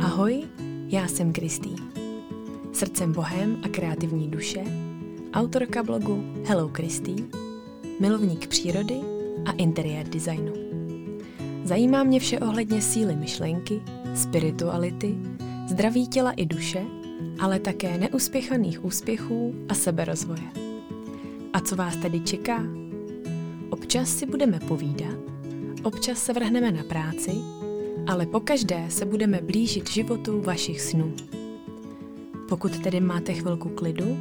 Ahoj, já jsem Kristý. Srdcem bohem a kreativní duše, autorka blogu Hello Kristý, milovník přírody a interiér designu. Zajímá mě vše ohledně síly myšlenky, spirituality, zdraví těla i duše, ale také neúspěchaných úspěchů a seberozvoje. A co vás tady čeká? Občas si budeme povídat, občas se vrhneme na práci, ale pokaždé se budeme blížit životu vašich snů. Pokud tedy máte chvilku klidu,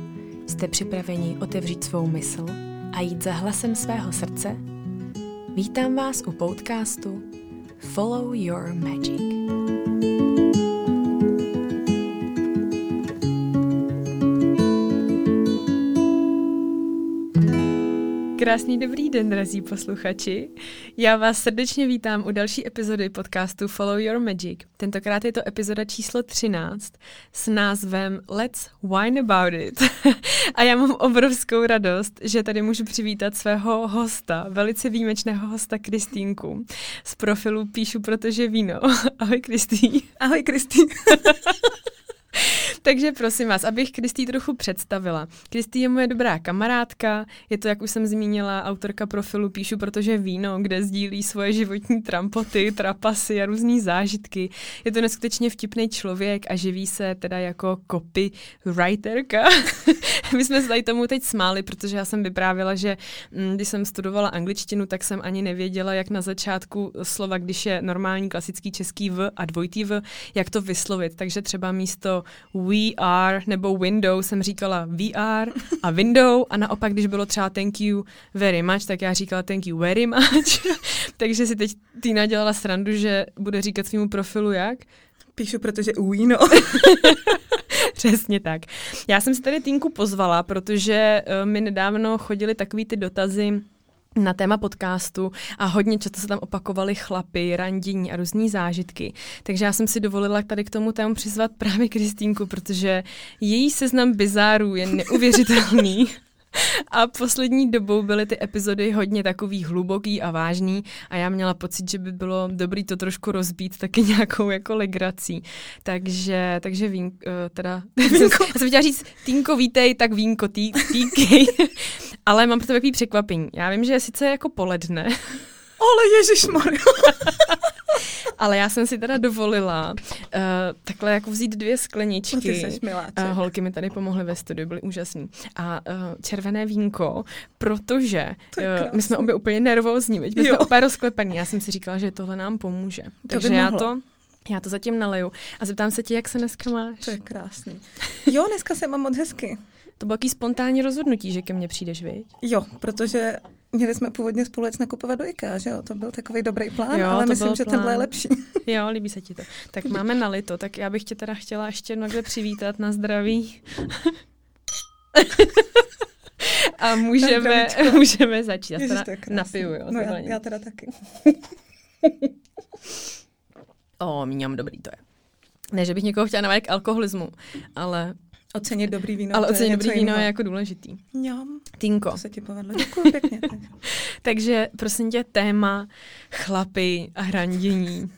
jste připraveni otevřít svou mysl a jít za hlasem svého srdce, vítám vás u podcastu Follow Your Magic. Krásný dobrý den, drazí posluchači. Já vás srdečně vítám u další epizody podcastu Follow Your Magic. Tentokrát je to epizoda číslo 13 s názvem Let's Wine About It. A já mám obrovskou radost, že tady můžu přivítat svého hosta, velice výjimečného hosta Kristýnku. Z profilu píšu, protože víno. Ahoj Kristý. Ahoj Kristý. Takže prosím vás, abych Kristý trochu představila. Kristý je moje dobrá kamarádka, je to, jak už jsem zmínila, autorka profilu Píšu, protože víno, kde sdílí svoje životní trampoty, trapasy a různé zážitky. Je to neskutečně vtipný člověk a živí se teda jako copywriterka. My jsme se tady tomu teď smáli, protože já jsem vyprávěla, že mm, když jsem studovala angličtinu, tak jsem ani nevěděla, jak na začátku slova, když je normální klasický český V a dvojitý V, jak to vyslovit. Takže třeba místo we are nebo window jsem říkala VR a window a naopak, když bylo třeba thank you very much, tak já říkala thank you very much. Takže si teď Týna dělala srandu, že bude říkat svýmu profilu jak? Píšu, protože we no. Přesně tak. Já jsem si tady Týnku pozvala, protože uh, mi nedávno chodili takový ty dotazy, na téma podcastu a hodně často se tam opakovaly chlapy, randění a různé zážitky. Takže já jsem si dovolila tady k tomu tému přizvat právě Kristýnku, protože její seznam bizárů je neuvěřitelný. A poslední dobou byly ty epizody hodně takový hluboký a vážný a já měla pocit, že by bylo dobrý to trošku rozbít taky nějakou jako legrací. Takže, takže vín, uh, teda, vínko. já jsem chtěla říct, Týnko, vítej, tak vínko, tý, týkej. Ale mám pro to takový překvapení. Já vím, že je sice jako poledne. Ale ježišmarja. Ale já jsem si teda dovolila uh, takhle jako vzít dvě skleničky. No, ty seš uh, holky mi tady pomohly ve studiu, byly úžasný. A uh, červené vínko, protože uh, my jsme obě úplně nervózní, my jsme úplně rozklepaní. Já jsem si říkala, že tohle nám pomůže. To Takže já to já to zatím naleju a zeptám se ti, jak se dneska máš. To je krásný. Jo, dneska se mám moc hezky. To bylo jaký spontánní rozhodnutí, že ke mně přijdeš, viď? Jo, protože měli jsme původně společně nakupovat do IKEA, že jo? To byl takový dobrý plán, jo, ale myslím, že tenhle je lepší. Jo, líbí se ti to. Tak máme nalito, tak já bych tě teda chtěla ještě někde přivítat na zdraví. A můžeme, můžeme začít. Já teda napiju, jo. No já, já teda taky. o, míňám dobrý to je. Ne, že bych někoho chtěla navést k alkoholismu, ale Ocenit dobrý víno. Ale ocenit dobrý víno je jako důležitý. Jo. Tinko. To se ti povedlo. Děkuji pěkně. Takže prosím tě, téma chlapy a hrandění.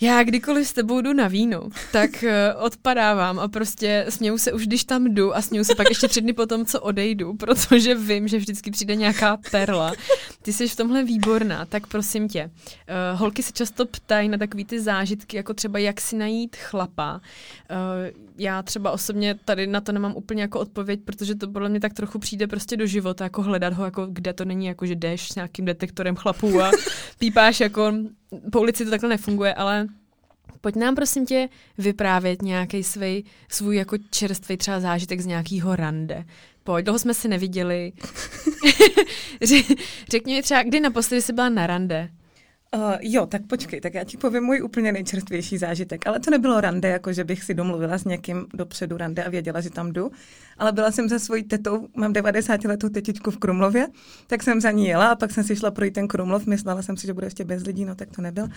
Já kdykoliv s tebou jdu na víno, tak uh, odpadávám a prostě směju se už, když tam jdu a směju se pak ještě tři dny potom, co odejdu, protože vím, že vždycky přijde nějaká perla. Ty jsi v tomhle výborná, tak prosím tě. Uh, holky se často ptají na takový ty zážitky, jako třeba jak si najít chlapa. Uh, já třeba osobně tady na to nemám úplně jako odpověď, protože to podle mě tak trochu přijde prostě do života, jako hledat ho, jako kde to není, jako že jdeš s nějakým detektorem chlapů a pípáš jako po ulici to takhle nefunguje, ale pojď nám prosím tě vyprávět nějaký svůj, svůj jako čerstvý třeba zážitek z nějakého rande. Pojď, dlouho jsme se neviděli. Řekni mi třeba, kdy naposledy jsi byla na rande? Uh, jo, tak počkej, tak já ti povím můj úplně nejčerstvější zážitek. Ale to nebylo rande, jako že bych si domluvila s někým dopředu rande a věděla, že tam jdu. Ale byla jsem za svojí tetou, mám 90 letou tetičku v Krumlově, tak jsem za ní jela a pak jsem si šla projít ten Krumlov. Myslela jsem si, že bude ještě bez lidí, no tak to nebyl.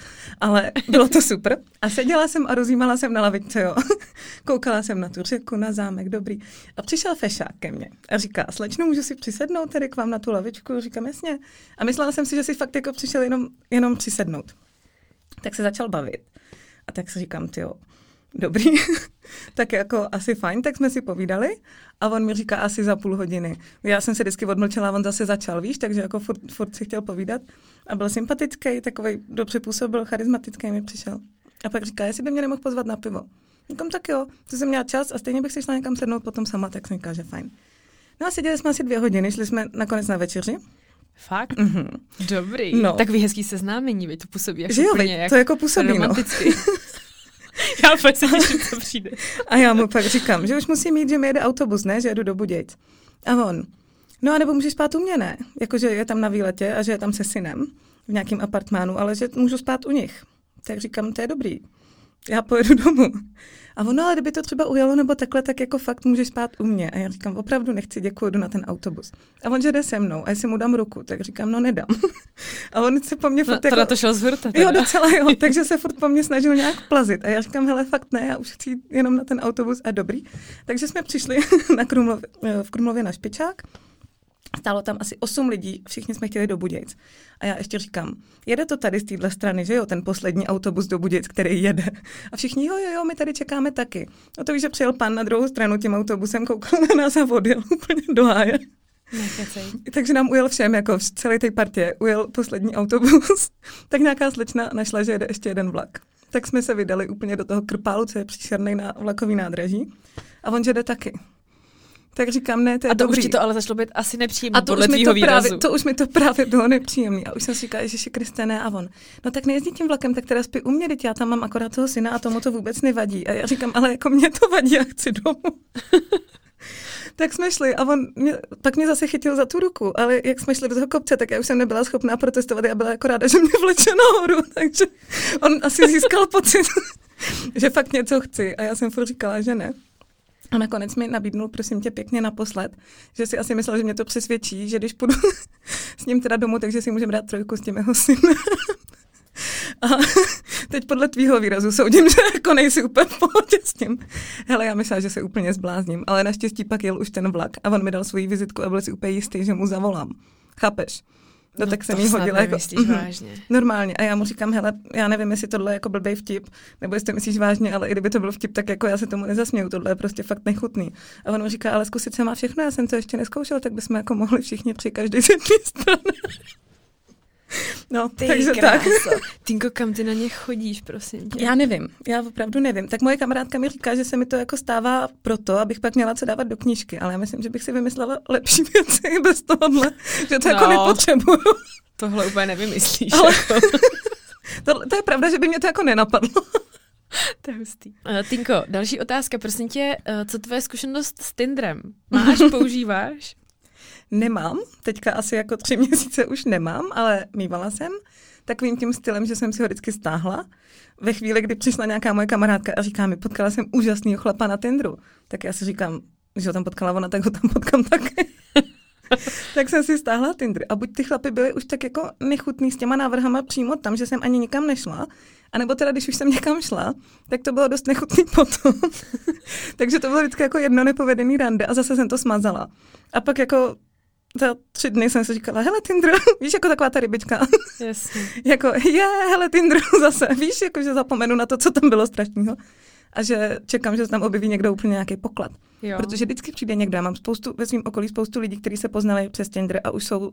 Ale bylo to super. A seděla jsem a rozjímala jsem na lavičce, jo. Koukala jsem na tu řeku, na zámek, dobrý. A přišel fešák ke mně a říká, slečno, můžu si přisednout tady k vám na tu lavičku? Říkám, jasně. A myslela jsem si, že si fakt jako přišel jenom, jenom přisednout. Tak se začal bavit. A tak si říkám, ty dobrý, tak jako asi fajn, tak jsme si povídali a on mi říká asi za půl hodiny. Já jsem se vždycky odmlčela on zase začal, víš, takže jako furt, furt si chtěl povídat a byl sympatický, takový dobře působil, charismatický mi přišel. A pak říká, jestli by mě nemohl pozvat na pivo. Říkám, tak jo, to jsem měla čas a stejně bych si šla někam sednout potom sama, tak jsem říkala, že fajn. No a seděli jsme asi dvě hodiny, šli jsme nakonec na večeři. Fakt? Mm-hmm. Dobrý. No. Tak hezký seznámení, veď to působí jako že jo, jak to jako působí, no. romanticky. No. já úplně se těším, co přijde. a já mu pak říkám, že už musím mít, že mi jede autobus, ne, že jedu do Budějc. A on, no a nebo můžeš spát u mě, ne? Jakože je tam na výletě a že je tam se synem v nějakém apartmánu, ale že můžu spát u nich. Tak říkám, to je dobrý. Já pojedu domů. A ono, ale kdyby to třeba ujelo nebo takhle, tak jako fakt můžeš spát u mě. A já říkám, opravdu nechci, děkuji, jdu na ten autobus. A on, že jde se mnou a jestli mu dám ruku, tak říkám, no nedám. a on se po mně furt no, jako... to šel z hrta, Jo, docela jo, takže se furt po mně snažil nějak plazit. A já říkám, hele, fakt ne, já už chci jenom na ten autobus a dobrý. Takže jsme přišli na Krumlově, v Krumlově na Špičák Stálo tam asi 8 lidí, všichni jsme chtěli do Budějc. A já ještě říkám, jede to tady z téhle strany, že jo, ten poslední autobus do Budějc, který jede. A všichni, jo, jo, jo, my tady čekáme taky. A to víš, že přijel pan na druhou stranu tím autobusem, koukal na nás a odjel úplně do háje. Nekecej. Takže nám ujel všem, jako v celé té partě, ujel poslední autobus. tak nějaká slečna našla, že jede ještě jeden vlak. Tak jsme se vydali úplně do toho krpálu, co je příšerný na vlakový nádraží. A on jede taky. Tak říkám, ne, to je A to dobrý. už ti to ale začalo být asi nepříjemné a to podle už mi to výrazu. právě, to už mi to právě bylo nepříjemné. A už jsem si říkala, že Kriste, ne, a on. No tak nejezdí tím vlakem, tak teda spí u mě, teď já tam mám akorát toho syna a tomu to vůbec nevadí. A já říkám, ale jako mě to vadí, já chci domů. tak jsme šli a on mě, pak mě zase chytil za tu ruku, ale jak jsme šli do toho kopce, tak já už jsem nebyla schopná protestovat, já byla jako ráda, že mě vleče nahoru, takže on asi získal pocit, že fakt něco chci a já jsem furt říkala, že ne. A nakonec mi nabídnul, prosím tě, pěkně naposled, že si asi myslel, že mě to přesvědčí, že když půjdu s ním teda domů, takže si můžeme dát trojku s tím jeho synem. A teď podle tvýho výrazu soudím, že jako nejsi úplně v pohodě s tím. Hele, já myslím, že se úplně zblázním, ale naštěstí pak jel už ten vlak a on mi dal svoji vizitku a byl si úplně jistý, že mu zavolám. Chápeš? No, no tak jsem jí hodila jako, mm, vážně. normálně. A já mu říkám, hele, já nevím, jestli tohle je jako blbý vtip, nebo jestli to myslíš vážně, ale i kdyby to byl vtip, tak jako já se tomu nezasměju, tohle je prostě fakt nechutný. A on mu říká, ale zkusit se má všechno, já jsem to ještě neskoušel, tak bychom jako mohli všichni tři, každý z jedné strany. No, ty takže kráso. tak. Tinko, kam ty na ně chodíš, prosím tě? Já nevím, já opravdu nevím. Tak moje kamarádka mi říká, že se mi to jako stává proto, abych pak měla co dávat do knížky, ale já myslím, že bych si vymyslela lepší věci bez tohohle, že to jako no, jako nepotřebuju. Tohle úplně nevymyslíš. Ale... Jako. to, to je pravda, že by mě to jako nenapadlo. to je hustý. Uh, Tinko, další otázka, prosím tě, uh, co tvoje zkušenost s Tinderem? Máš, používáš? Nemám, teďka asi jako tři měsíce už nemám, ale mývala jsem takovým tím stylem, že jsem si ho vždycky stáhla. Ve chvíli, kdy přišla nějaká moje kamarádka a říká mi, potkala jsem úžasného chlapa na Tinderu, tak já si říkám, že ho tam potkala ona, tak ho tam potkám také. tak jsem si stáhla Tinder. A buď ty chlapy byly už tak jako nechutný s těma návrhama přímo tam, že jsem ani nikam nešla, a nebo teda, když už jsem někam šla, tak to bylo dost nechutný potom. Takže to bylo vždycky jako jedno nepovedený rande a zase jsem to smazala. A pak jako za tři dny jsem si říkala, hele Tinder, víš, jako taková ta rybička. Jasně. jako, je, hele Tinder zase, víš, jako, že zapomenu na to, co tam bylo strašného. A že čekám, že se tam objeví někdo úplně nějaký poklad. Jo. Protože vždycky přijde někdo, já mám spoustu, ve svém okolí spoustu lidí, kteří se poznali přes Tinder a už jsou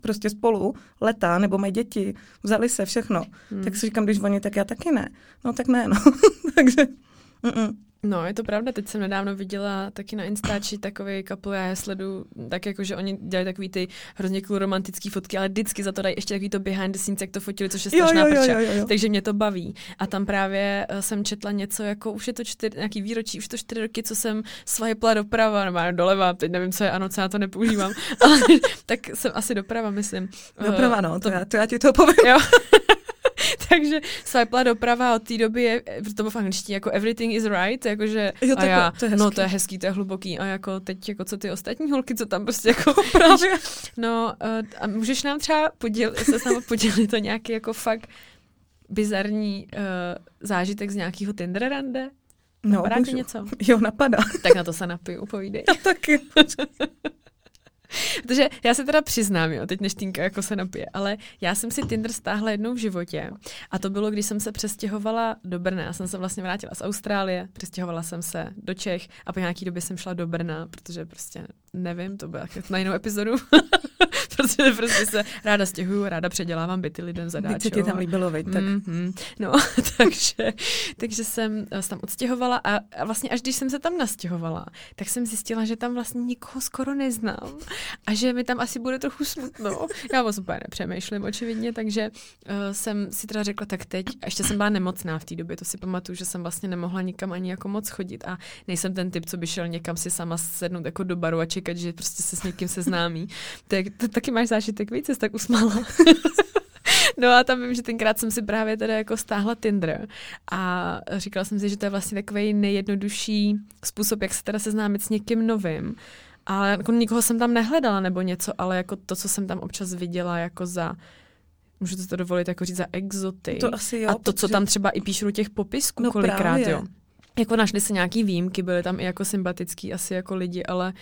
prostě spolu leta, nebo mají děti, vzali se všechno. Hmm. Tak si říkám, když oni, tak já taky ne. No tak ne, no. Takže, mm-mm. No, je to pravda, teď jsem nedávno viděla taky na Instači takový couple, já je sledu, tak jako, že oni dělají takový ty hrozně cool romantický fotky, ale vždycky za to dají ještě takový to behind the scenes, jak to fotili, což je strašná jo, jo, jo, jo, jo. Takže mě to baví. A tam právě uh, jsem četla něco, jako už je to čtyři, nějaký výročí, už to čtyři roky, co jsem swipela doprava, nebo doleva, teď nevím, co je ano, co já to nepoužívám, ale tak jsem asi doprava, myslím. Doprava, no, to, to, já, to já ti to povím. Jo. Takže swipela doprava od té doby je, to bylo v angličtině jako everything is right, jakože jo, a já, to je no to je hezký, to je hluboký a jako teď jako co ty ostatní holky, co tam prostě jako právě. No uh, a můžeš nám třeba podělit, se s námi podělit to nějaký jako fakt bizarní uh, zážitek z nějakého Tinder rande? No, něco? Jo, napadá. Tak na to se napiju, povídej. Já taky. Protože já se teda přiznám, jo, teď než jako se napije, ale já jsem si Tinder stáhla jednou v životě a to bylo, když jsem se přestěhovala do Brna. Já jsem se vlastně vrátila z Austrálie, přestěhovala jsem se do Čech a po nějaký době jsem šla do Brna, protože prostě nevím, to bylo na jinou epizodu, protože prostě se ráda stěhuju, ráda předělávám byty lidem zadáčou. Teď se ti tam líbilo, veď, tak. Mm-hmm. No, takže, takže jsem se tam odstěhovala a, a vlastně až když jsem se tam nastěhovala, tak jsem zjistila, že tam vlastně nikoho skoro neznám a že mi tam asi bude trochu smutno. Já moc úplně nepřemýšlím, očividně, takže uh, jsem si teda řekla, tak teď, a ještě jsem byla nemocná v té době, to si pamatuju, že jsem vlastně nemohla nikam ani jako moc chodit a nejsem ten typ, co by šel někam si sama sednout jako do baru a čekat, že prostě se s někým seznámí. tak to, taky máš zážitek víc, tak usmála. No a tam vím, že tenkrát jsem si právě teda jako stáhla Tinder a říkala jsem si, že to je vlastně takový nejjednodušší způsob, jak se teda seznámit s někým novým. A jako nikoho jsem tam nehledala nebo něco, ale jako to, co jsem tam občas viděla jako za můžu to dovolit jako říct za exoty. To asi jo, a to, co tam třeba i píšu do těch popisků no kolikrát, právě. jo. Jako našli se nějaký výjimky, byly tam i jako sympatický asi jako lidi, ale uh,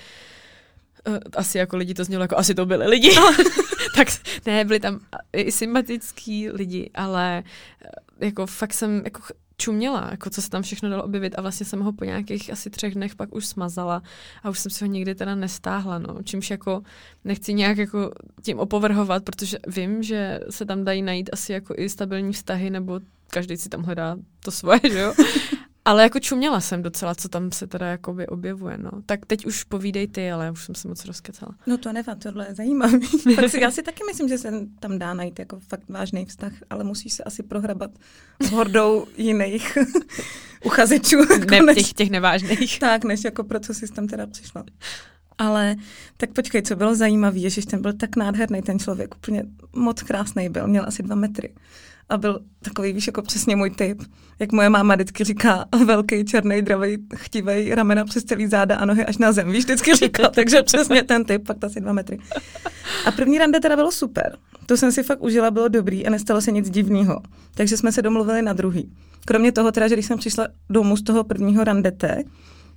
asi jako lidi to znělo jako asi to byli lidi. No. tak ne, byli tam i sympatický lidi, ale uh, jako fakt jsem jako čuměla, jako co se tam všechno dalo objevit a vlastně jsem ho po nějakých asi třech dnech pak už smazala a už jsem si ho nikdy teda nestáhla, no. Čímž jako nechci nějak jako tím opovrhovat, protože vím, že se tam dají najít asi jako i stabilní vztahy nebo každý si tam hledá to svoje, že jo? Ale jako čuměla jsem docela, co tam se teda jakoby objevuje, no. Tak teď už povídej ty, ale už jsem se moc rozkecala. No to nevá, tohle je zajímavé. já si taky myslím, že se tam dá najít jako fakt vážný vztah, ale musíš se asi prohrabat hordou jiných uchazečů. Ne, než, těch, těch nevážných. Tak, než jako pro co jsi tam teda přišla. Ale tak počkej, co bylo zajímavé, že ten byl tak nádherný, ten člověk, úplně moc krásný byl, měl asi dva metry a byl takový, víš, jako přesně můj typ. Jak moje máma vždycky říká, velký, černý, dravý, chtivý, ramena přes celý záda a nohy až na zem, víš, vždycky říká, takže přesně ten typ, fakt asi dva metry. A první rande teda bylo super. To jsem si fakt užila, bylo dobrý a nestalo se nic divného. Takže jsme se domluvili na druhý. Kromě toho teda, že když jsem přišla domů z toho prvního randete,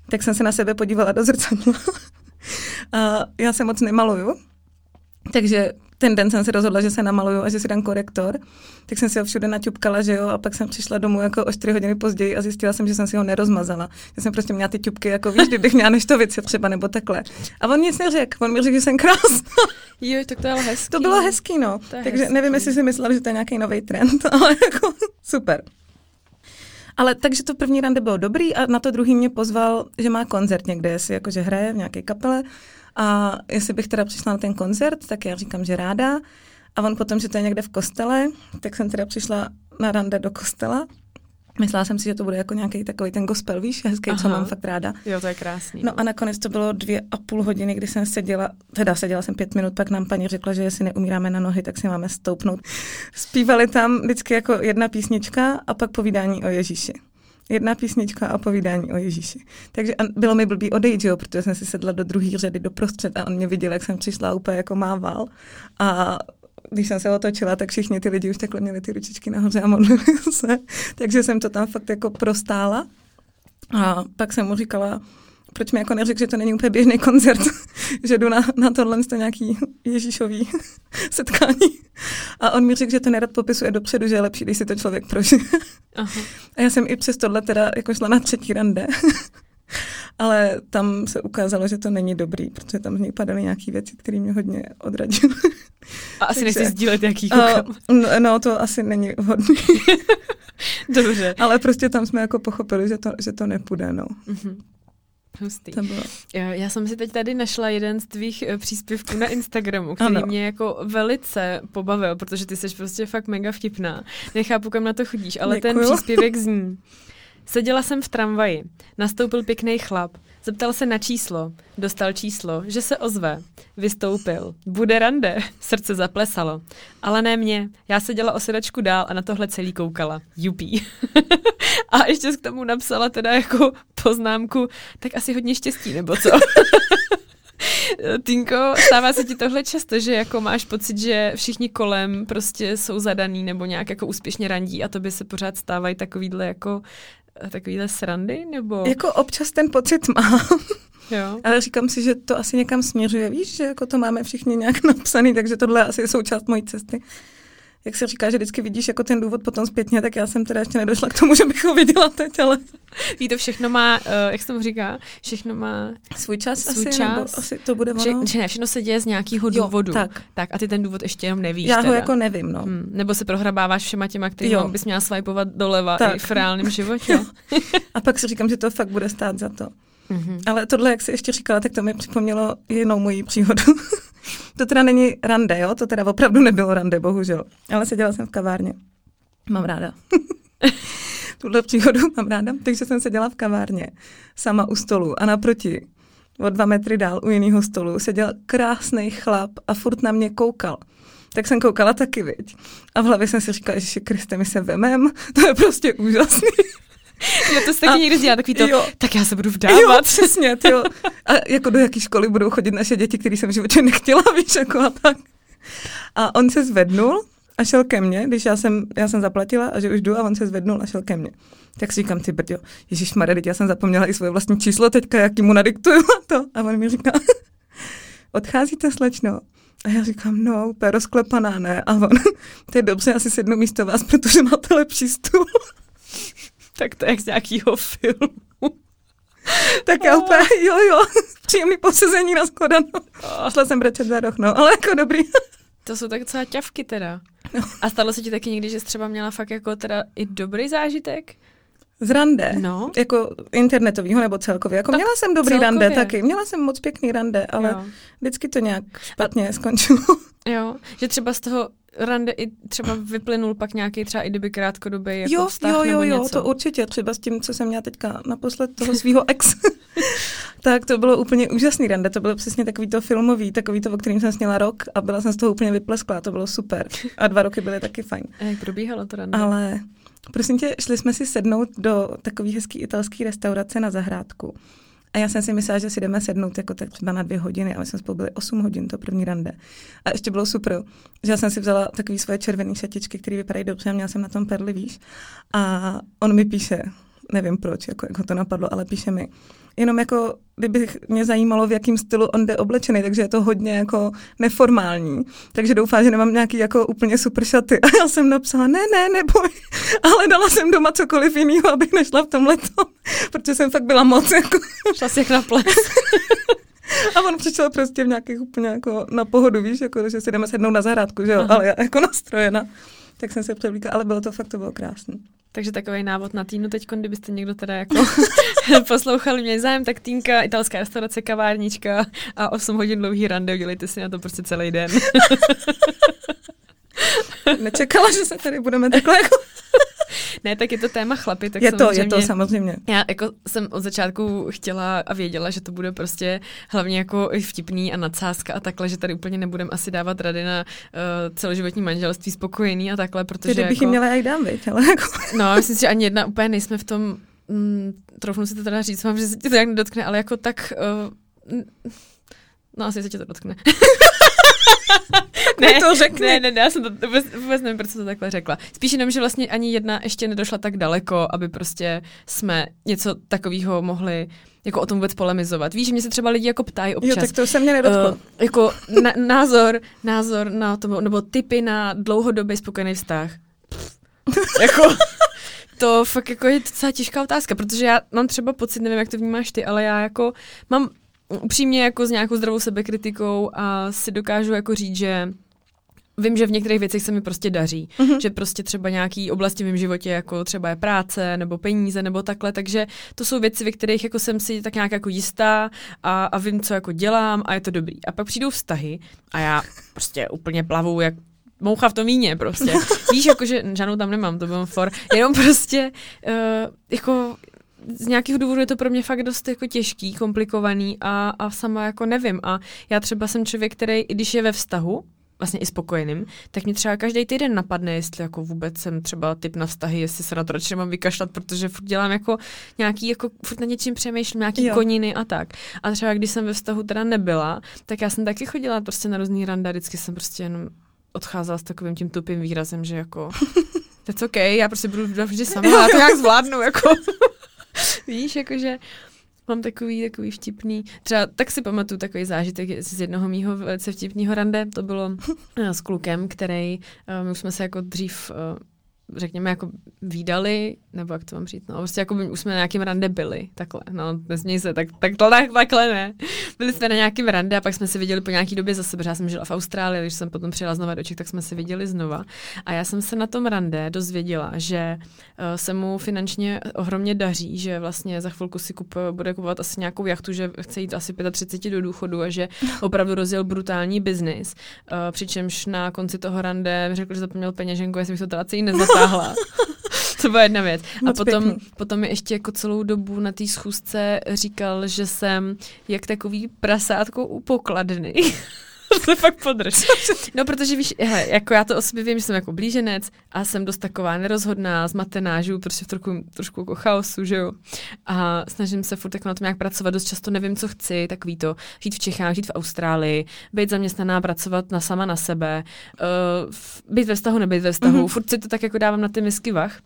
tak jsem se na sebe podívala do zrcadla. a já se moc nemaluju, takže ten den jsem se rozhodla, že se namaluju a že si dám korektor, tak jsem si ho všude naťupkala, že jo, a pak jsem přišla domů jako o 4 hodiny později a zjistila jsem, že jsem si ho nerozmazala. Já jsem prostě měla ty ťupky, jako víš, kdybych měla než to věc třeba nebo takhle. A on nic neřekl, on mi řekl, že jsem krásná. Jo, tak to bylo hezký. To bylo hezký, no. Takže hezký. nevím, jestli si myslela, že to je nějaký nový trend, ale jako super. Ale takže to první rande bylo dobrý a na to druhý mě pozval, že má koncert někde, jestli jakože hraje v nějaké kapele a jestli bych teda přišla na ten koncert, tak já říkám, že ráda. A on potom, že to je někde v kostele, tak jsem teda přišla na rande do kostela. Myslela jsem si, že to bude jako nějaký takový ten gospel, víš, hezký, Aha. co mám fakt ráda. Jo, to je krásný. No a nakonec to bylo dvě a půl hodiny, kdy jsem seděla, teda seděla jsem pět minut, pak nám paní řekla, že jestli neumíráme na nohy, tak si máme stoupnout. Zpívali tam vždycky jako jedna písnička a pak povídání o Ježíši jedna písnička a povídání o Ježíši. Takže bylo mi blbý odejít, jo, protože jsem si sedla do druhé řady doprostřed a on mě viděl, jak jsem přišla úplně jako mával. A když jsem se otočila, tak všichni ty lidi už takhle měli ty ručičky nahoře a modlili se. Takže jsem to tam fakt jako prostála. A pak jsem mu říkala, proč mi jako neřekl, že to není úplně běžný koncert, že jdu na, na tohle to nějaký Ježíšový setkání. A on mi řekl, že to nerad popisuje dopředu, že je lepší, když si to člověk prožije. A já jsem i přes tohle teda jako šla na třetí rande. Ale tam se ukázalo, že to není dobrý, protože tam z něj padaly nějaké věci, které mě hodně odradily. A asi nechci sdílet, jaký uh, No, to asi není vhodný. Dobře. Ale prostě tam jsme jako pochopili, že to, že to nepůjde, no. Uh-huh. Hustý. To bylo. Já jsem si teď tady našla jeden z tvých eh, příspěvků na Instagramu, který ano. mě jako velice pobavil, protože ty jsi prostě fakt mega vtipná. Nechápu, kam na to chodíš, ale Děkuju. ten příspěvek zní. Seděla jsem v tramvaji. Nastoupil pěkný chlap. Zeptal se na číslo. Dostal číslo, že se ozve. Vystoupil. Bude rande. Srdce zaplesalo. Ale ne mě. Já seděla o sedačku dál a na tohle celý koukala. Jupí. a ještě k tomu napsala teda jako poznámku, tak asi hodně štěstí, nebo co? Tinko, stává se ti tohle často, že jako máš pocit, že všichni kolem prostě jsou zadaný nebo nějak jako úspěšně randí a to by se pořád stávají takovýhle jako takovýhle srandy, nebo? Jako občas ten pocit mám. Jo. Ale říkám si, že to asi někam směřuje, víš, že jako to máme všichni nějak napsaný, takže tohle asi je součást mojí cesty. Jak se říká, že vždycky vidíš jako ten důvod potom zpětně, tak já jsem teda ještě nedošla k tomu, že bych ho viděla teď, ale Ví to všechno má, uh, jak se tomu říká, všechno má svůj čas Svůj asi, čas. nebo asi to bude Že, ono. že ne, všechno se děje z nějakého Jo, důvodu. tak. tak. a ty ten důvod ještě jenom nevíš. Já ho teda. jako nevím, no. Hmm. Nebo se prohrabáváš všema těma, kterými Jo. bys měla swipeovat doleva Tak. i v reálném životě. Jo. A pak si říkám, že to fakt bude stát za to. Mhm. Ale tohle, jak jsi ještě říkala, tak to mi připomnělo jinou moji příhodu. to teda není rande, jo? To teda opravdu nebylo rande, bohužel. Ale seděla jsem v kavárně. Mám ráda. Tuhle příhodu mám ráda. Takže jsem seděla v kavárně sama u stolu a naproti o dva metry dál u jiného stolu seděl krásný chlap a furt na mě koukal. Tak jsem koukala taky, viď. A v hlavě jsem si říkala, že Kriste, my se vemem, to je prostě úžasný. Jo, to se taky A- někdy dělá takový to, jo. tak já se budu Jo, vdávat. přesně, jo. A jako do jaký školy budou chodit naše děti, který jsem v životě nechtěla, víš, jako a tak. A on se zvednul a šel ke mně, když já jsem, já jsem zaplatila a že už jdu a on se zvednul a šel ke mně. Tak si říkám, ty brďo, Ježíš teď já jsem zapomněla i svoje vlastní číslo teďka, jaký mu nadiktuju a to. A on mi říká, odcházíte slečno? A já říkám, no, úplně rozklepaná, ne? A on, to je dobře, asi sednu místo vás, protože máte lepší stůl. Tak to je jak z nějakého filmu. Tak já úplně, jo, jo, příjemný posezení na skladanou. Šla jsem brečet za roh, no, ale jako dobrý. To jsou tak docela ťavky teda. No. A stalo se ti taky někdy, že jsi třeba měla fakt jako teda i dobrý zážitek? Z rande, No. jako internetovýho nebo celkově. Jako Tak měla jsem dobrý celkově. rande taky, měla jsem moc pěkný rande, ale Jo. vždycky to nějak špatně skončilo. Jo, že třeba z toho rande i třeba vyplynul pak nějaký třeba i kdyby krátkodobý jako jo, vztah jo, jo, nebo jo, něco. to určitě, třeba s tím, co jsem měla teďka naposled toho svého ex. tak to bylo úplně úžasný rande, to bylo přesně takový to filmový, takový to, o kterým jsem sněla rok a byla jsem z toho úplně vyplesklá, to bylo super. A dva roky byly taky fajn. A jak probíhalo to rande? Ale prosím tě, šli jsme si sednout do takový hezký italský restaurace na zahrádku. A já jsem si myslela, že si jdeme sednout jako tak třeba na dvě hodiny, ale jsme spolu byli 8 hodin, to první rande. A ještě bylo super, že já jsem si vzala takové svoje červené šatičky, které vypadají dobře a měla jsem na tom perly, víš. A on mi píše, nevím proč, jako, jak ho to napadlo, ale píše mi, jenom jako, kdyby mě zajímalo, v jakém stylu on jde oblečený, takže je to hodně jako neformální. Takže doufám, že nemám nějaký jako úplně super šaty. A já jsem napsala, ne, ne, neboj, ale dala jsem doma cokoliv jiného, abych nešla v tomhle protože jsem fakt byla moc jako... Šla jak na ples. A on přišel prostě v nějakých úplně jako na pohodu, víš, jako, že si jdeme sednout na zahrádku, že jo, Aha. ale já jako nastrojena. Tak jsem se převlíkla, ale bylo to fakt, to bylo krásné. Takže takový návod na týdnu teď, kdybyste někdo teda jako poslouchali, měli zájem, tak týnka, italská restaurace, kavárnička a 8 hodin dlouhý rande, udělejte si na to prostě celý den. Nečekala, že se tady budeme takhle jako... ne, tak je to téma chlapy, tak je to, je samozřejmě... to samozřejmě. Já jako jsem od začátku chtěla a věděla, že to bude prostě hlavně jako vtipný a nadsázka a takhle, že tady úplně nebudem asi dávat rady na uh, celoživotní manželství spokojený a takhle, protože kdybych jako, jim měla, jí dám, viď, ale jako... No, myslím si, že ani jedna úplně nejsme v tom, mm, troufnu si to teda říct vám, že se ti to jak nedotkne, ale jako tak, uh, no asi se ti to dotkne. mi to řekni. ne, ne, ne, já jsem to vůbec, vůbec nevím, proč jsem to takhle řekla. Spíš jenom, že vlastně ani jedna ještě nedošla tak daleko, aby prostě jsme něco takového mohli jako o tom vůbec polemizovat. Víš, že mě se třeba lidi jako ptají občas. Jo, tak to se mě nedotklo. Uh, jako na, názor, názor na to, nebo typy na dlouhodobý spokojený vztah. Pff, jako, to fakt jako je docela těžká otázka, protože já mám třeba pocit, nevím, jak to vnímáš ty, ale já jako mám upřímně jako s nějakou zdravou sebekritikou a si dokážu jako říct, že Vím, že v některých věcech se mi prostě daří, mm-hmm. že prostě třeba nějaký oblasti v mém životě, jako třeba je práce nebo peníze nebo takhle, takže to jsou věci, ve kterých jako jsem si tak nějak jako jistá a, a vím, co jako dělám a je to dobrý. A pak přijdou vztahy a já prostě úplně plavu jak moucha v tom víně prostě. Víš, jako, že žádnou tam nemám, to byl for. Jenom prostě uh, jako z nějakého důvodu je to pro mě fakt dost jako těžký, komplikovaný a, a sama jako nevím. A já třeba jsem člověk, který, i když je ve vztahu, vlastně i spokojeným, tak mě třeba každý týden napadne, jestli jako vůbec jsem třeba typ na vztahy, jestli se na to radši mám vykašlat, protože furt dělám jako nějaký, jako furt na něčím přemýšlím, nějaký Jo. koniny a tak. A třeba když jsem ve vztahu teda nebyla, tak já jsem taky chodila prostě na různý randa, vždycky jsem prostě jenom odcházela s takovým tím tupým výrazem, že jako to je okay, já prostě budu vždy sama, já to jak zvládnu, jako. Víš, jakože mám takový, takový vtipný, třeba tak si pamatuju takový zážitek z jednoho mýho velice vtipného rande, to bylo eh, s klukem, který, eh, my už jsme se jako dřív eh, řekněme, jako výdali, nebo jak to mám říct, no, prostě jako už jsme na nějakým rande byli, takhle, no, nezměj se, tak, tak, tak, takhle ne. Byli jsme na nějakým rande a pak jsme si viděli po nějaký době zase, protože já jsem žila v Austrálii, když jsem potom přijela znova do Čech, tak jsme si viděli znova. A já jsem se na tom rande dozvěděla, že uh, se mu finančně ohromně daří, že vlastně za chvilku si kup, bude kupovat asi nějakou jachtu, že chce jít asi 35 do důchodu a že opravdu rozjel brutální biznis. Uh, přičemž na konci toho rande řekl, že zapomněl peněženku, jestli bych to teda celý nezatáhla. to byla jedna věc. Moc a potom, potom mi ještě jako celou dobu na té schůzce říkal, že jsem jak takový prasátko u pokladny. to fakt podrž. No, protože víš, hele, jako já to o sobě vím, že jsem jako blíženec a jsem dost taková nerozhodná, zmatená, žiju prostě v trošku, trošku jako chaosu, že jo. A snažím se furt jako na tom nějak pracovat, dost často nevím, co chci, takový to, žít v Čechách, žít v Austrálii, být zaměstnaná, pracovat na sama na sebe, uh, být ve vztahu, nebyt ve vztahu, mm-hmm. furt si to tak jako dávám na ty misky vach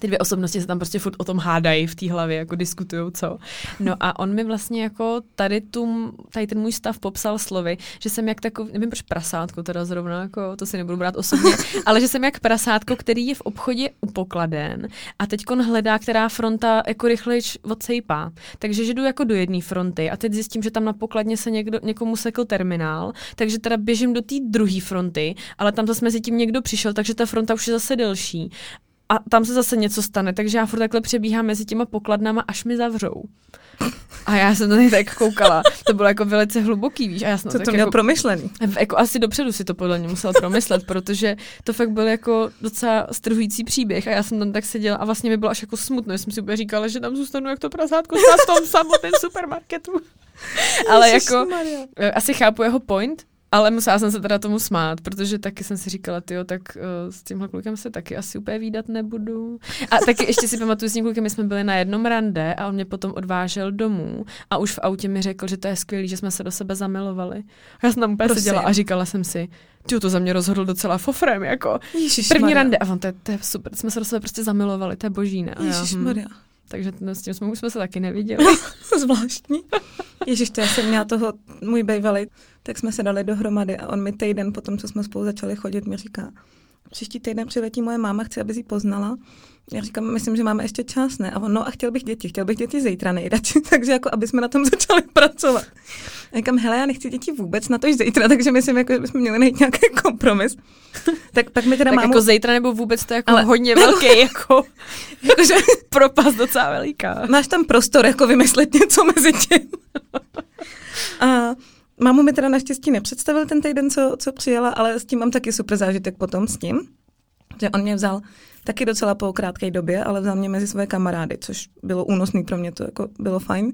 ty dvě osobnosti se tam prostě furt o tom hádají v té hlavě, jako diskutují co. No a on mi vlastně jako tady, tu, tady ten můj stav popsal slovy, že jsem jak takový, nevím proč prasátko teda zrovna, jako to si nebudu brát osobně, ale že jsem jak prasátko, který je v obchodě upokladen a teď hledá, která fronta jako rychleji odsejpá. Takže že jdu jako do jedné fronty a teď zjistím, že tam na pokladně se někdo, někomu sekl terminál, takže teda běžím do té druhé fronty, ale tam zase mezi tím někdo přišel, takže ta fronta už je zase delší a tam se zase něco stane, takže já furt takhle přebíhám mezi těma pokladnama, až mi zavřou. A já jsem na něj tak koukala. To bylo jako velice hluboký, víš. A já jsem to, to měl jako, promyšlený. Jako asi dopředu si to podle mě musel promyslet, protože to fakt byl jako docela strhující příběh a já jsem tam tak seděla a vlastně mi bylo až jako smutno. Já jsem si úplně říkala, že tam zůstanu jak to prasátko v tom samotném supermarketu. Ale jako, eh, asi chápu jeho point, ale musela jsem se teda tomu smát, protože taky jsem si říkala, jo, tak uh, s tímhle klukem se taky asi úplně výdat nebudu. A taky ještě si pamatuju, s tím klukem my jsme byli na jednom rande a on mě potom odvážel domů a už v autě mi řekl, že to je skvělé, že jsme se do sebe zamilovali. A já jsem tam úplně seděla a říkala jsem si, ty to za mě rozhodl docela fofrem, jako Ježiš první rande. A on, to je, to je super, jsme se do sebe prostě zamilovali, to je boží, ne? Ježiš Maria. Hm. Takže no, s tím jsme, jsme se taky neviděli. Zvláštní. Ježíš, to já jsem měla toho, můj bývalý, tak jsme se dali dohromady a on mi týden potom, co jsme spolu začali chodit, mi říká, příští týden přiletí moje máma, chci, aby si poznala. Já říkám, myslím, že máme ještě čas, ne? A on, no a chtěl bych děti, chtěl bych děti zítra nejradši, takže jako, aby jsme na tom začali pracovat. A říkám, hele, já nechci děti vůbec na to zítra, takže myslím, jako, že bychom měli najít nějaký kompromis. tak pak mi teda tak mámu... jako zítra nebo vůbec to je jako Ale... hodně velký, jako, jakože propast docela veliká. Máš tam prostor, jako vymyslet něco mezi tím. a Mámu mi teda naštěstí nepředstavil ten týden, co, co přijela, ale s tím mám taky super zážitek potom s tím, že on mě vzal taky docela po krátké době, ale vzal mě mezi své kamarády, což bylo únosný pro mě, to jako bylo fajn.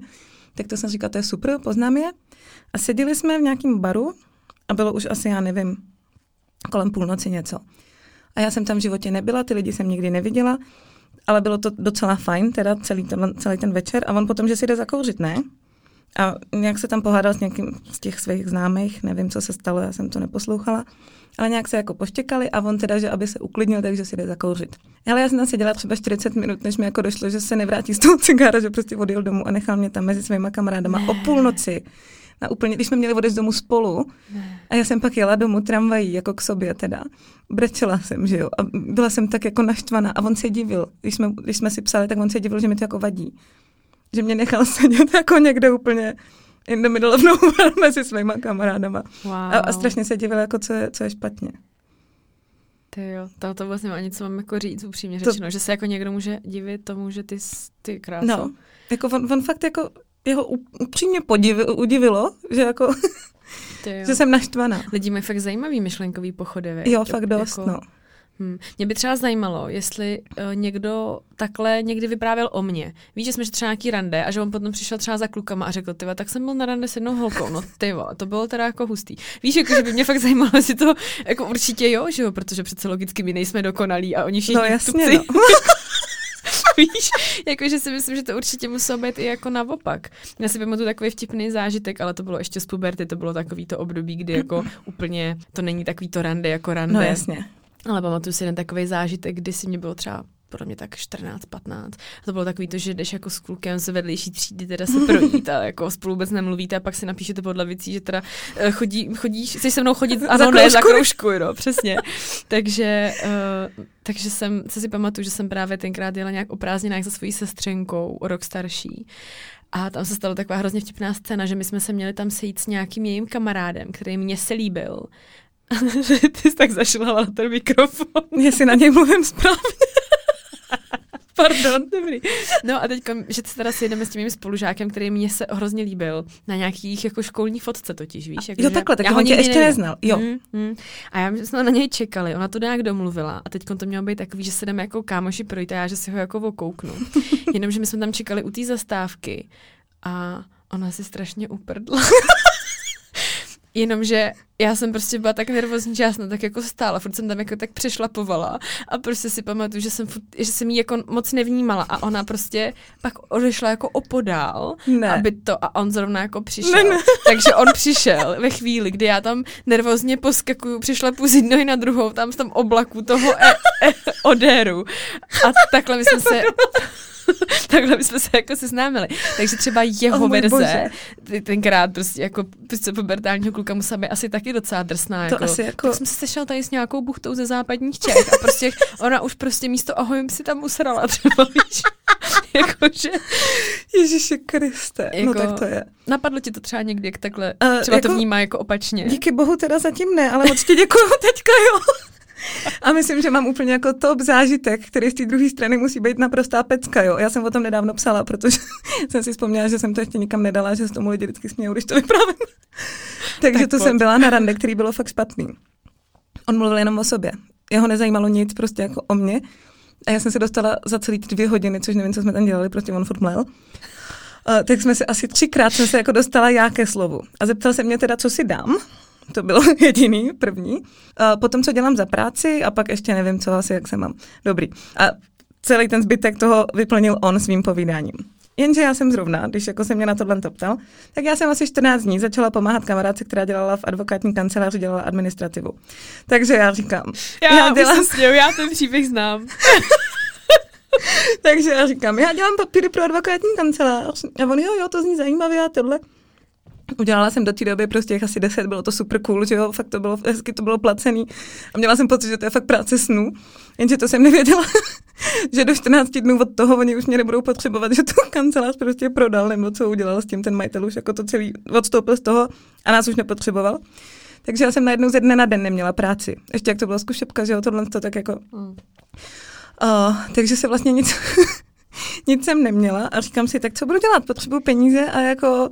Tak to jsem říkala, to je super, poznám je. A seděli jsme v nějakém baru a bylo už asi, já nevím, kolem půlnoci něco. A já jsem tam v životě nebyla, ty lidi jsem nikdy neviděla, ale bylo to docela fajn, teda celý ten, celý ten večer. A on potom, že si jde zakouřit, ne? A nějak se tam pohádal s někým z těch svých známých, nevím, co se stalo, já jsem to neposlouchala, ale nějak se jako poštěkali a on teda, že aby se uklidnil, takže si jde zakouřit. Ale já jsem tam seděla třeba 40 minut, než mi jako došlo, že se nevrátí z toho cigára, že prostě odjel domů a nechal mě tam mezi svýma kamarádama ne. o půlnoci. Na úplně, když jsme měli odejít domů spolu ne. a já jsem pak jela domů tramvají, jako k sobě teda. Brečela jsem, že jo, a byla jsem tak jako naštvaná a on se divil, když jsme, když jsme si psali, tak on se divil, že mi to jako vadí že mě nechal sedět jako někde úplně in the middle of nowhere mezi svýma kamarádama. Wow. A, a strašně se divil, jako co je, co je špatně. Ty jo, to, to vlastně ani co mám jako říct upřímně řečeno, to... že se jako někdo může divit tomu, že ty, ty krásu. No, jako on, on fakt jako jeho upřímně podivil, udivilo, že jako, že jsem naštvaná. Lidi mají fakt zajímavý myšlenkový pochody? Jo, fakt dost, jako... no. Hmm. Mě by třeba zajímalo, jestli uh, někdo takhle někdy vyprávěl o mně. Víš, že jsme třeba nějaký rande a že on potom přišel třeba za klukama a řekl, ty tak jsem byl na rande s jednou holkou, no ty to bylo teda jako hustý. Víš, jako, že by mě fakt zajímalo, jestli to jako určitě jo, že jo, protože přece logicky my nejsme dokonalí a oni všichni No jasně, no. Víš, jakože si myslím, že to určitě muselo být i jako naopak. Já si pamatuju takový vtipný zážitek, ale to bylo ještě z puberty, to bylo takový to období, kdy jako úplně to není takový to rande jako rande. No jasně Ale pamatuju si jeden takový zážitek, kdy si mě bylo třeba podle mě tak 14, 15. A to bylo takový to, že jdeš jako s klukem z vedlejší třídy teda se projít a jako spolu vůbec nemluvíte a pak si napíšete pod lavicí, že teda eh, chodí, chodíš, chceš se mnou chodit, ano, ne, za kroužku, no, přesně. takže, uh, takže jsem, co si pamatuju, že jsem právě tenkrát jela nějak o prázdninách za svojí sestřenkou, o rok starší. A tam se stala taková hrozně vtipná scéna, že my jsme se měli tam sejít s nějakým jejím kamarádem, který mě se líbil. Ty jsi tak zašilhala na ten mikrofon. Já si na něj mluvím správně. Pardon, dobrý. No a teď, že se teda sjedeme s tím mým spolužákem, který mě se hrozně líbil, na nějakých jako školní fotce totiž, víš? Jako, jo, takhle, tak on tě ještě nevím. neznal, jo. Mm, mm. A já jsme na něj čekali, ona to nějak domluvila a teď to mělo být takový, že se jdeme jako kámoši projít a já, že si ho jako okouknu. Jenomže my jsme tam čekali u té zastávky a ona si strašně uprdla. Jenomže já jsem prostě byla tak nervózní, že já jsem tak jako stála, furt jsem tam jako tak přešlapovala a prostě si pamatuju, že jsem, furt, že jsem jí jako moc nevnímala a ona prostě pak odešla jako opodál, ne. aby to, a on zrovna jako přišel. Ne, ne. Takže on přišel ve chvíli, kdy já tam nervózně poskakuju, přišlepu z jednoho na druhou, tam v tom oblaku toho e, e, odéru a takhle my jsme se... takhle bychom se jako seznámili. Takže třeba jeho oh verze, tenkrát prostě jako prostě pubertálního kluka musela být asi taky docela drsná. To jako, asi jako... Tak jsem se sešel tady s nějakou buchtou ze západních Čech a prostě ona už prostě místo ahoj si tam usrala třeba, víš. Jakože... Ježíši Kriste, no jako, no tak to je. Napadlo ti to třeba někdy, jak takhle třeba jako, to vnímá jako opačně? Díky bohu teda zatím ne, ale moc ti děkuju teďka, jo. A myslím, že mám úplně jako top zážitek, který z té druhé strany musí být naprostá pecka. Jo. Já jsem o tom nedávno psala, protože jsem si vzpomněla, že jsem to ještě nikam nedala, že se tomu lidi vždycky smějou, když to vyprávím. Takže tak to pojď. jsem byla na rande, který bylo fakt špatný. On mluvil jenom o sobě. Jeho nezajímalo nic prostě jako o mě. A já jsem se dostala za celý ty dvě hodiny, což nevím, co jsme tam dělali, prostě on furt mlel. Uh, tak jsme se asi třikrát jsem se jako dostala já ke slovu. A zeptal se mě teda, co si dám. To bylo jediný, první. A potom, co dělám za práci a pak ještě nevím, co asi, jak se mám. Dobrý. A celý ten zbytek toho vyplnil on svým povídáním. Jenže já jsem zrovna, když jako se mě na tohle to ptal, tak já jsem asi 14 dní začala pomáhat kamarádce, která dělala v advokátní kanceláři, dělala administrativu. Takže já říkám. Já, já dělám... Sněl, já ten příběh znám. Takže já říkám, já dělám papíry pro advokátní kancelář. A on, jo, jo, to zní zajímavě a tohle. Udělala jsem do té doby prostě těch asi deset, bylo to super cool, že jo, fakt to bylo, hezky to bylo placený a měla jsem pocit, že to je fakt práce snů, jenže to jsem nevěděla, že do 14 dnů od toho oni už mě nebudou potřebovat, že tu kancelář prostě prodal, nebo co udělal s tím ten majitel už jako to celý odstoupil z toho a nás už nepotřeboval. Takže já jsem najednou ze dne na den neměla práci. Ještě jak to byla zkušebka, že jo, tohle to tak jako... Mm. Uh, takže se vlastně nic, nic jsem neměla a říkám si, tak co budu dělat, potřebuju peníze a jako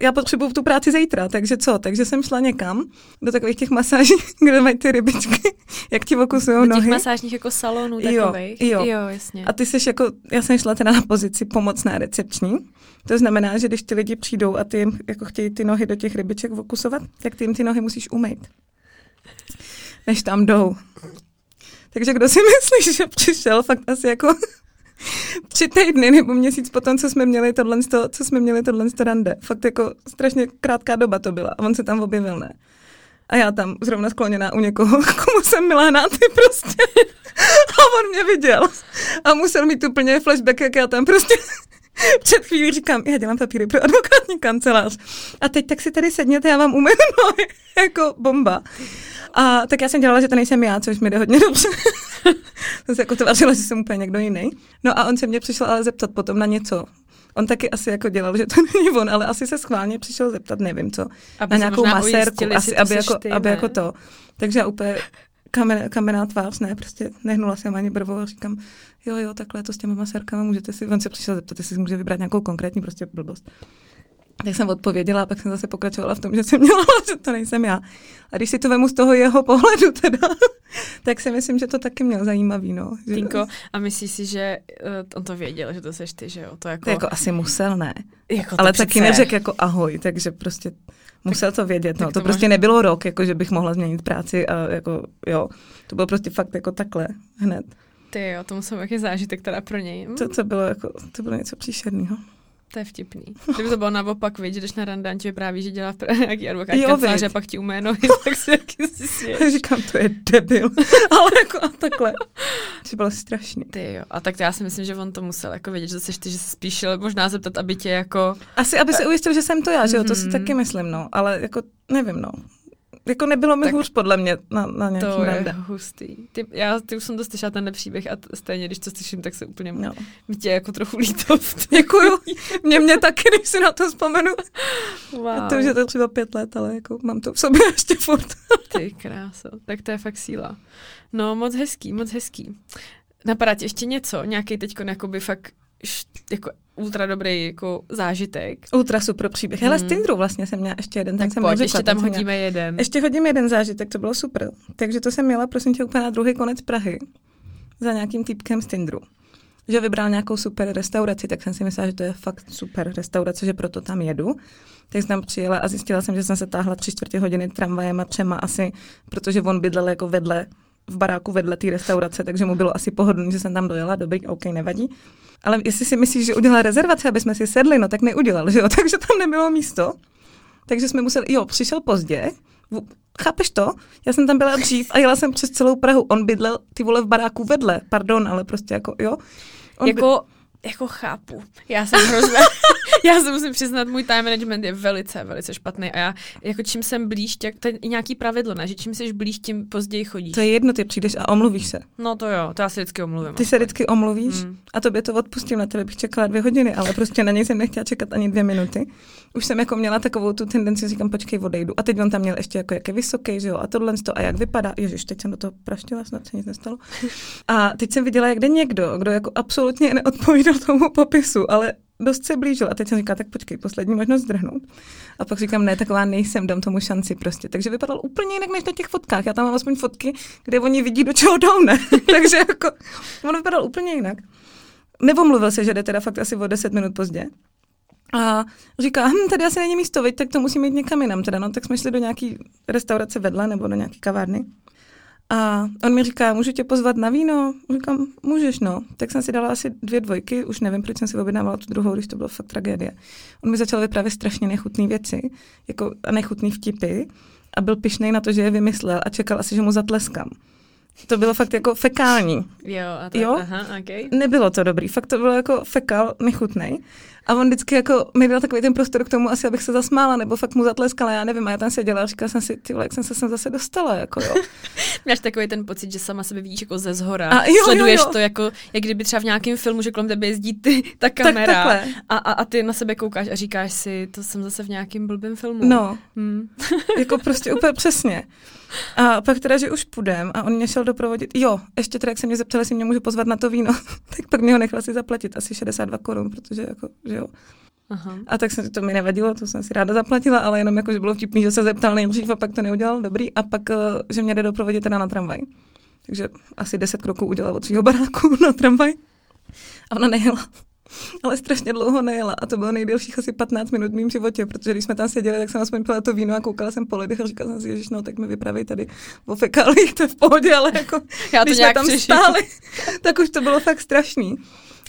já potřebuju tu práci zítra, takže co? Takže jsem šla někam do takových těch masáží, kde mají ty rybičky, jak ti okusují nohy. Do těch masážních jako salonů takových. Jo, jo. jo, jasně. A ty jsi jako, já jsem šla teda na pozici pomocná recepční, to znamená, že když ty lidi přijdou a ty jim jako chtějí ty nohy do těch rybiček okusovat, tak ty jim ty nohy musíš umýt. Než tam jdou. Takže kdo si myslí, že přišel fakt asi jako tři týdny nebo měsíc potom, co jsme měli tohle, co jsme měli tohle rande. Fakt jako strašně krátká doba to byla a on se tam objevil, ne? A já tam zrovna skloněná u někoho, komu jsem milá na ty prostě. A on mě viděl. A musel mít úplně flashback, jak já tam prostě před chvílí říkám, já dělám papíry pro advokátní kancelář. A teď tak si tady sedněte, já vám umím nohy. jako bomba. A tak já jsem dělala, že to nejsem já, což mi jde hodně dobře. jsem se jako tvářila, že jsem úplně někdo jiný. No a on se mě přišel ale zeptat potom na něco. On taky asi jako dělal, že to není on, ale asi se schválně přišel zeptat, nevím co, aby na nějakou masérku, asi, aby, jako, ty, aby jako to. Takže já úplně kamen, kamená tvář, ne, prostě nehnula jsem ani brvou a říkám, jo, jo, takhle to s těmi masérkama můžete si, on se přišel zeptat, jestli si může vybrat nějakou konkrétní prostě blbost. Tak jsem odpověděla a pak jsem zase pokračovala v tom, že jsem měla, že to nejsem já. A když si to vemu z toho jeho pohledu teda, tak si myslím, že to taky měl zajímavý, no. Tinko, a myslíš si, že uh, on to věděl, že to seš ty, že jo? To jako, to jako asi musel, ne. Jako Ale taky neřekl jako ahoj, takže prostě musel to vědět, no. To, to prostě možná... nebylo rok, jako že bych mohla změnit práci a jako, jo. To bylo prostě fakt jako takhle, hned. Ty jo, to musel jaký zážitek teda pro něj. To, to bylo jako, to bylo něco příšerného. To je vtipný. Kdyby to bylo naopak, víš, že jdeš na randán, ti vypráví, že dělá v Praze nějaký advokát Jo, kanceláře a pak ti umé nohy, tak si taky si. Říkám, to je debil. Ale jako a takhle. To bylo strašný. Ty jo, a tak to já si myslím, že on to musel jako vědět, že seš ty, že se spíš možná zeptat, aby tě jako... Asi, aby se ujistil, že jsem to já, že jo, to si Mhm. taky myslím, no. Ale jako, nevím, no. Jako nebylo mi Tak- hůř podle mě na, na nějakým To je rande. hustý. Ty, já ty už jsem to slyšela tenhle příběh a t- stejně, když to slyším, tak se úplně No. mi tě jako trochu líto. Děkuju. Mě, mě taky, když si na to vzpomenu. Wow. A to už je to třeba pět let, ale jako mám to v sobě ještě furt. Ty kráso, tak to je fakt síla. No, moc hezký, moc hezký. Napadá ti ještě něco? Nějaký teďko jakoby fakt jako ultra dobrý jako zážitek? Ultra super příběh. Hele, z Mm. Tinderu vlastně jsem měla ještě jeden. Tak jsem pojď, ještě tam jsem měla. hodíme jeden. Ještě hodím jeden zážitek, to bylo super. Takže to jsem měla, prosím tě, úplně na druhý konec Prahy za nějakým týpkem z Tinderu. Že vybral nějakou super restauraci, tak jsem si myslela, že to je fakt super restaurace, že proto tam jedu. Tak jsem tam přijela a zjistila jsem, že jsem se táhla tři čtvrtě hodiny tramvajem a třema asi, protože on bydlel jako vedle, v baráku vedle té restaurace, takže mu bylo asi pohodlný, že jsem tam dojela, dobrý, OK, nevadí. Ale jestli si myslíš, že udělal rezervaci, aby jsme si sedli, no tak neudělal, že jo, takže tam nebylo místo. Takže jsme museli, jo, přišel pozdě, chápeš to? Já jsem tam byla dřív a jela jsem přes celou Prahu. On bydlel ty vole v baráku vedle, pardon, ale prostě jako, jo. On Jako, jako chápu. Já jsem hrozně, já se musím přiznat, můj time management je velice, velice špatný a já, jako čím jsem blíž, tak to je nějaký pravidlo, ne? Že čím jsi blíž, tím později chodíš. to je jedno, ty přijdeš a omluvíš se. No to jo, to já si vždycky omluvím. Ty se vždycky omluvíš Mm. a tobě to odpustím, na tebe bych čekala dvě hodiny, ale prostě na něj jsem nechtěla čekat ani dvě minuty. Už jsem jako měla takovou tu tendenci, říkám, počkej, odejdu. A teď on tam měl ještě jako, jak je vysoký, že jo, a tohle to, a jak vypadá. Ježiš, teď jsem do toho praštila, snad se nic nestalo. A teď jsem viděla, jak jde někdo, kdo jako absolutně neodpovídal tomu popisu, ale dost se blížil. A teď jsem říkala, tak počkej, poslední možnost zdrhnout. A pak říkám, ne, taková nejsem, dám tomu šanci prostě. Takže vypadal úplně jinak než na těch fotkách. Já tam mám aspoň fotky, kde oni vidí, do čeho jdou, ne? Takže jako, on vypadal úplně jinak. Nevomluvil se, že jde teda fakt asi o 10 minut pozdě. A říká, hm, tady asi není místo, veď, tak to musíme jít někam jinam. Teda, no, tak jsme šli do nějaký restaurace vedle nebo do nějaký kavárny. A on mi říká, můžu tě pozvat na víno? Říkám, můžeš, no. Tak jsem si dala asi dvě dvojky, už nevím, proč jsem si objednávala tu druhou, když to bylo fakt tragédie. On mi začal vyprávět strašně nechutné věci, jako a nechutný vtipy a byl pišnej na to, že je vymyslel a čekal asi, že mu zatleskám. To bylo fakt jako fekální. Jo, a tak, Jo? aha, okay. Nebylo to dobrý, fakt to bylo jako fekal, nechutnej. A on vždycky jako mi dal takový ten prostor k tomu, asi abych se zasmála, nebo fakt mu zatleskala, já nevím, a já tam seděla a říkala jsem si, ty jak jsem se sem zase dostala, jako jo. Máš takový ten pocit, že sama sebe vidíš jako ze zhora. A jo, jo, Sleduješ jo. to jako, jak kdyby třeba v nějakém filmu, že kolem tebe jezdí ty, ta kamera. takhle. a, a, a, ty na sebe koukáš a říkáš si, to jsem zase v nějakém blbém filmu. No, Hmm. jako prostě úplně přesně. A pak teda, že už půjdem a on mě šel doprovodit, jo, ještě teda, jak se mě zeptali, jestli mě můžu pozvat na to víno, tak pak mě ho nechal si zaplatit asi 62 korun, protože jako, že jo. Aha. A tak se to mi nevadilo, to jsem si ráda zaplatila, ale jenom jako, že bylo vtipný, že se zeptal nejdřív a pak to neudělal, dobrý, a pak, eh, že mě jde doprovodit teda na tramvaj. Takže asi 10 kroků udělal od svého baráku na tramvaj. A ona nejela. Ale strašně dlouho nejela a to bylo nejdelších asi 15 minut v mým životě, protože když jsme tam seděli, tak jsem aspoň pila to víno a koukala jsem po lidech a říkala jsem si, ježiš, no tak mi vypraví tady o fekálích, to je v pohodě, ale jako, Já to když jsme tam přežiju. stáli, tak už to bylo fakt strašný.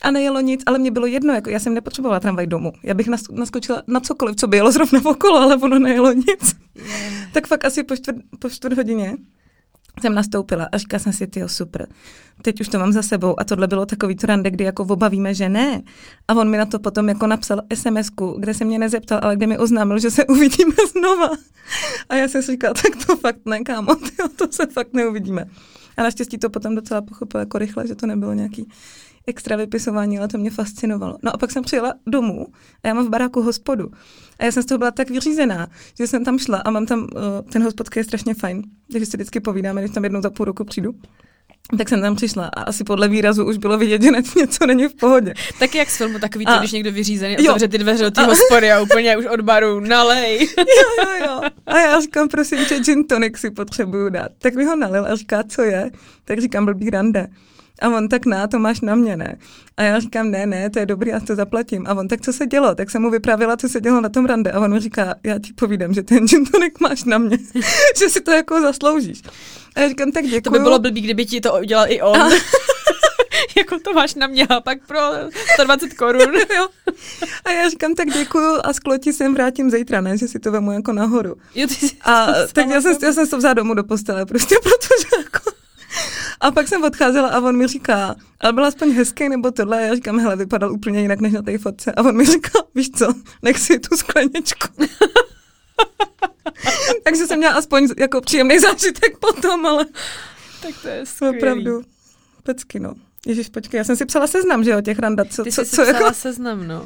A nejelo nic, ale mě bylo jedno, jako já jsem nepotřebovala tramvaj domů. Já bych nas, naskočila na cokoliv, co by jelo zrovna okolo, ale ono nejelo nic. Yeah. Tak fakt asi po čtvrt, po čtvrt hodině jsem nastoupila a říkala jsem si, ty super, teď už to mám za sebou a tohle bylo takový to rande, kdy jako obavíme, že ne. A on mi na to potom jako napsal sms kde se mě nezeptal, ale kde mi oznámil, že se uvidíme znova. A já jsem si říkala, tak to fakt ne, kámo, tyjo, to se fakt neuvidíme. A naštěstí to potom docela pochopil jako rychle, že to nebylo nějaký extra vypisování, ale to mě fascinovalo. No a pak jsem přijela domů a já mám v baráku hospodu. A já jsem z toho byla tak vyřízená, že jsem tam šla a mám tam, uh, ten hospodka je strašně fajn, takže si vždycky povídáme, když tam jednou za půl roku přijdu. Tak jsem tam přišla a asi podle výrazu už bylo vidět, že něco není v pohodě. Tak jak z filmu takový to, A- když někdo vyřízený otevře ty dveře do té hospody a úplně už od baru nalej. Jo, jo, jo. A já říkám, prosím tě, gin tonic si potřebuju dát. Tak mi ho nalil a říká, co je? Tak říkám, blbý rande. A on tak na, to máš na mě, ne? A já říkám, ne, ne, to je dobrý, já to zaplatím. A on, tak co se dělo? Tak jsem mu vyprávěla, co se dělo na tom rande. A on mi říká, já ti povídám, že ten gin tonic máš na mě, že si to jako zasloužíš. A já říkám, tak děkuju. To by bylo blbý, kdyby ti to udělal i on. jako to máš na mě a pak pro 120 korun. jo. A já říkám, tak děkuju a sklo ti sem vrátím zítra, ne, že si to vemu jako nahoru. Jo, ty jsi A tak já jsem, já jsem to vzala domů do postele, prostě protože jako... A pak jsem odcházela a on mi říká, ale byl aspoň hezký nebo tohle, já říkám, hele, vypadal úplně jinak než na té fotce. A on mi říká, víš co, nech si tu skleničku. Takže jsem měla aspoň jako příjemný zážitek potom, ale Tak to je skvělý. opravdu pecky, no. Ježíš, počkej, já jsem si psala seznam, že jo, těch randat, co, Ty co, jsi co si psala jako... seznam, no.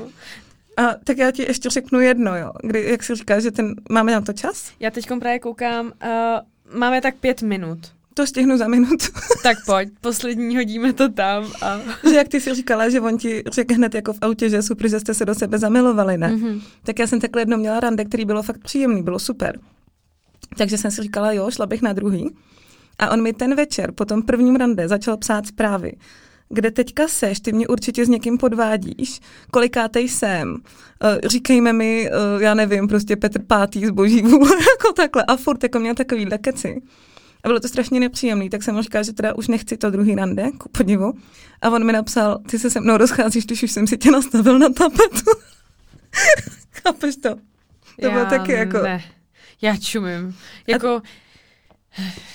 A tak já ti ještě řeknu jedno, jo, kdy, jak si říká, že ten, máme na to čas? Já teď právě koukám, uh, máme tak pět minut. To stihnu za minutu. Tak pojď, poslední hodíme to tam a... že jak ty si říkala, že on ti řekl hned jako v autě, že super, že jste se do sebe zamilovali, ne? Mhm. Tak já jsem takhle jednou měla rande, který bylo fakt příjemný, bylo super. Takže jsem si říkala, jo, šla bych na druhý. A on mi ten večer po tom prvním rande začal psát zprávy, kde teďka seš, ty mě určitě s někým podvádíš, kolikátej jsem, uh, říkejme mi, uh, já nevím, prostě Petr Pátý z boží vůle, jako takhle. A furt jako měl takovýhle keci. A bylo to strašně nepříjemný, tak jsem mu říkala, že teda už nechci to druhý rande, ku podivu. A on mi napsal, ty se se mnou rozcházíš, když už jsem si tě nastavil na tapetu. Chápeš to? To bylo Já taky jako... Ne. Já čumím. Jako,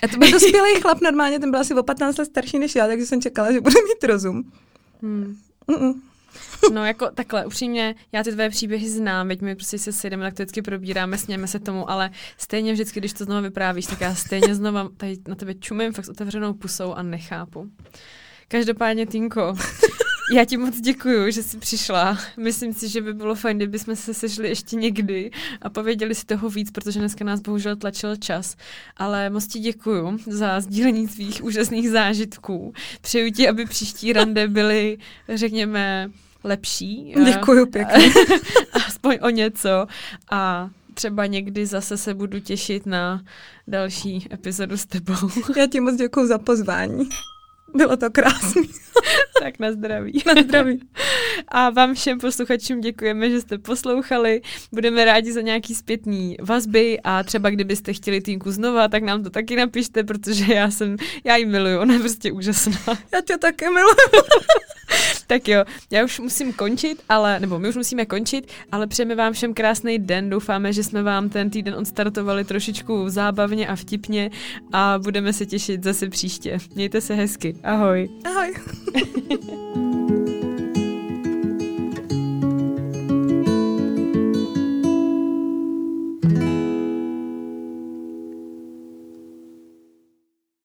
A to byl dospělý chlap normálně, ten byl asi o 15 let starší než já, takže jsem čekala, že bude mít rozum. hm. Mm-mm. No jako takhle, upřímně, já ty tvoje příběhy znám, veď my prostě se sejdeme, tak to vždycky probíráme, sněme se tomu, ale stejně vždycky, když to znovu vyprávíš, tak já stejně znova tady na tebe čumím fakt s otevřenou pusou a nechápu. Každopádně, Tinko, já ti moc děkuju, že jsi přišla. Myslím si, že by bylo fajn, kdybychom se sešli ještě někdy a pověděli si toho víc, protože dneska nás bohužel tlačil čas. Ale moc ti děkuju za sdílení tvých úžasných zážitků. Přeju ti, aby příští rande byly, řekněme, lepší. Děkuju pěkně. Aspoň o něco. A třeba někdy zase se budu těšit na další epizodu s tebou. Já ti moc děkuju za pozvání. Bylo to krásný. tak na zdraví. Na zdraví. A vám všem posluchačům děkujeme, že jste poslouchali. Budeme rádi za nějaký zpětný vazby a třeba kdybyste chtěli týmku znova, tak nám to taky napište, protože já jsem, já ji miluju, ona je prostě úžasná. Já tě taky miluju. Tak jo, já už musím končit, ale, nebo my už musíme končit, ale přejeme vám všem krásný den. Doufáme, že jsme vám ten týden odstartovali trošičku zábavně a vtipně a budeme se těšit zase příště. Mějte se hezky. Ahoj. Ahoj.